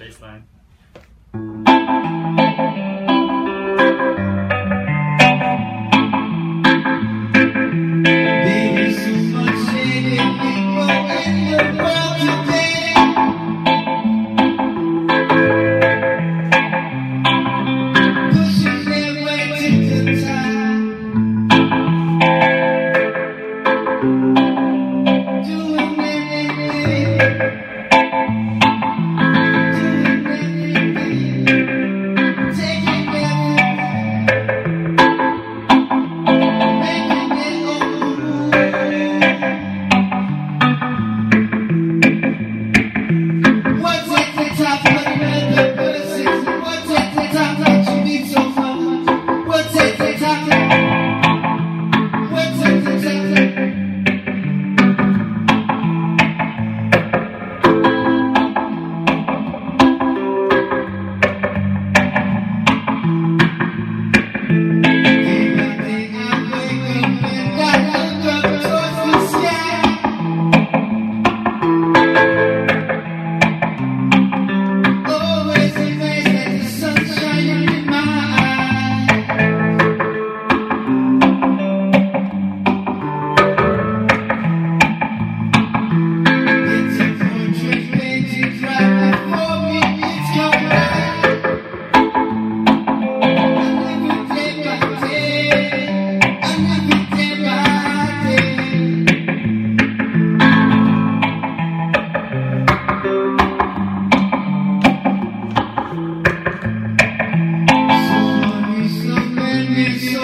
baseline. Amen.